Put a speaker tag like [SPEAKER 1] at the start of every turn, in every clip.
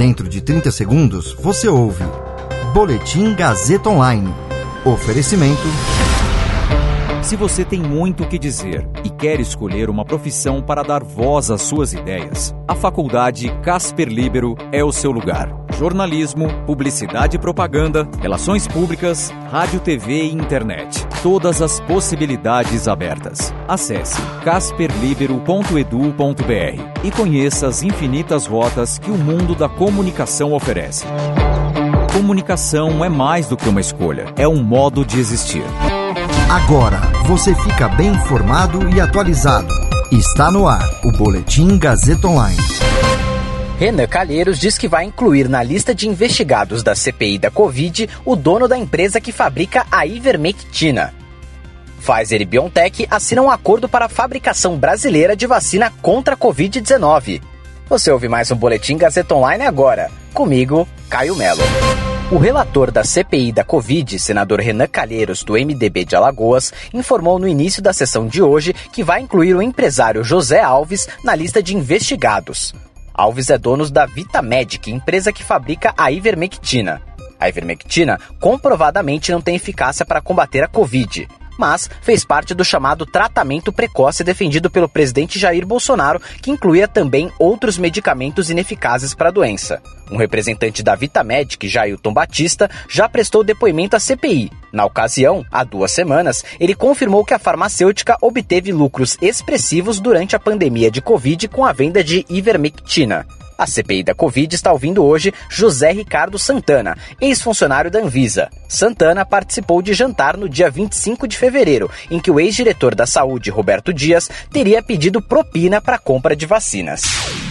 [SPEAKER 1] Dentro de 30 segundos, você ouve Boletim Gazeta Online. Oferecimento.
[SPEAKER 2] Se você tem muito o que dizer e quer escolher uma profissão para dar voz às suas ideias, a Faculdade Casper Libero é o seu lugar. Jornalismo, publicidade e propaganda, relações públicas, rádio, TV e internet. Todas as possibilidades abertas. Acesse casperlibero.edu.br e conheça as infinitas rotas que o mundo da comunicação oferece. Comunicação é mais do que uma escolha, é um modo de existir.
[SPEAKER 1] Agora você fica bem informado e atualizado. Está no ar o Boletim Gazeta Online.
[SPEAKER 3] Renan Calheiros diz que vai incluir na lista de investigados da CPI da Covid o dono da empresa que fabrica a ivermectina. Pfizer e BioNTech assinam um acordo para a fabricação brasileira de vacina contra a Covid-19. Você ouve mais um Boletim Gazeta Online agora. Comigo, Caio Melo. O relator da CPI da Covid, senador Renan Calheiros, do MDB de Alagoas, informou no início da sessão de hoje que vai incluir o empresário José Alves na lista de investigados. Alves é dono da Vitamedic, empresa que fabrica a ivermectina. A ivermectina comprovadamente não tem eficácia para combater a Covid mas fez parte do chamado tratamento precoce defendido pelo presidente Jair Bolsonaro, que incluía também outros medicamentos ineficazes para a doença. Um representante da Vitamedic, Jailton Batista, já prestou depoimento à CPI. Na ocasião, há duas semanas, ele confirmou que a farmacêutica obteve lucros expressivos durante a pandemia de Covid com a venda de ivermectina. A CPI da Covid está ouvindo hoje José Ricardo Santana, ex-funcionário da Anvisa. Santana participou de jantar no dia 25 de fevereiro, em que o ex-diretor da Saúde, Roberto Dias, teria pedido propina para compra de vacinas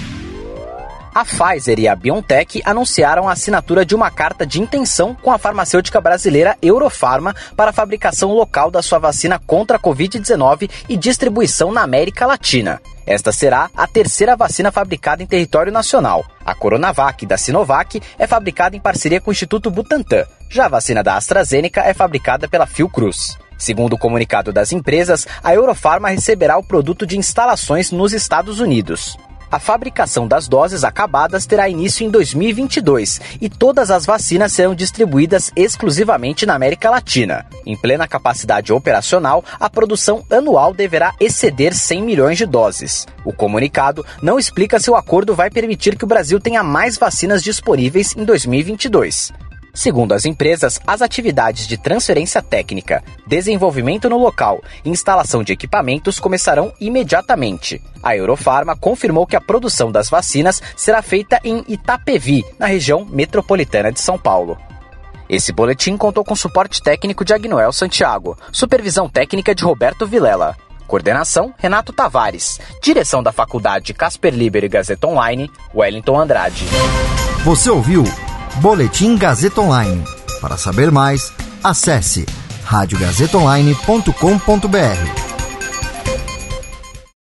[SPEAKER 3] a Pfizer e a BioNTech anunciaram a assinatura de uma carta de intenção com a farmacêutica brasileira Eurofarma para a fabricação local da sua vacina contra a Covid-19 e distribuição na América Latina. Esta será a terceira vacina fabricada em território nacional. A Coronavac da Sinovac é fabricada em parceria com o Instituto Butantan. Já a vacina da AstraZeneca é fabricada pela Fiocruz. Segundo o comunicado das empresas, a Eurofarma receberá o produto de instalações nos Estados Unidos. A fabricação das doses acabadas terá início em 2022 e todas as vacinas serão distribuídas exclusivamente na América Latina. Em plena capacidade operacional, a produção anual deverá exceder 100 milhões de doses. O comunicado não explica se o acordo vai permitir que o Brasil tenha mais vacinas disponíveis em 2022. Segundo as empresas, as atividades de transferência técnica, desenvolvimento no local e instalação de equipamentos começarão imediatamente. A Eurofarma confirmou que a produção das vacinas será feita em Itapevi, na região metropolitana de São Paulo. Esse boletim contou com suporte técnico de Agnoel Santiago, supervisão técnica de Roberto Vilela. Coordenação: Renato Tavares. Direção da Faculdade Casper Liber e Gazeta Online, Wellington Andrade.
[SPEAKER 1] Você ouviu Boletim Gazeta Online. Para saber mais, acesse radiogazetaonline.com.br.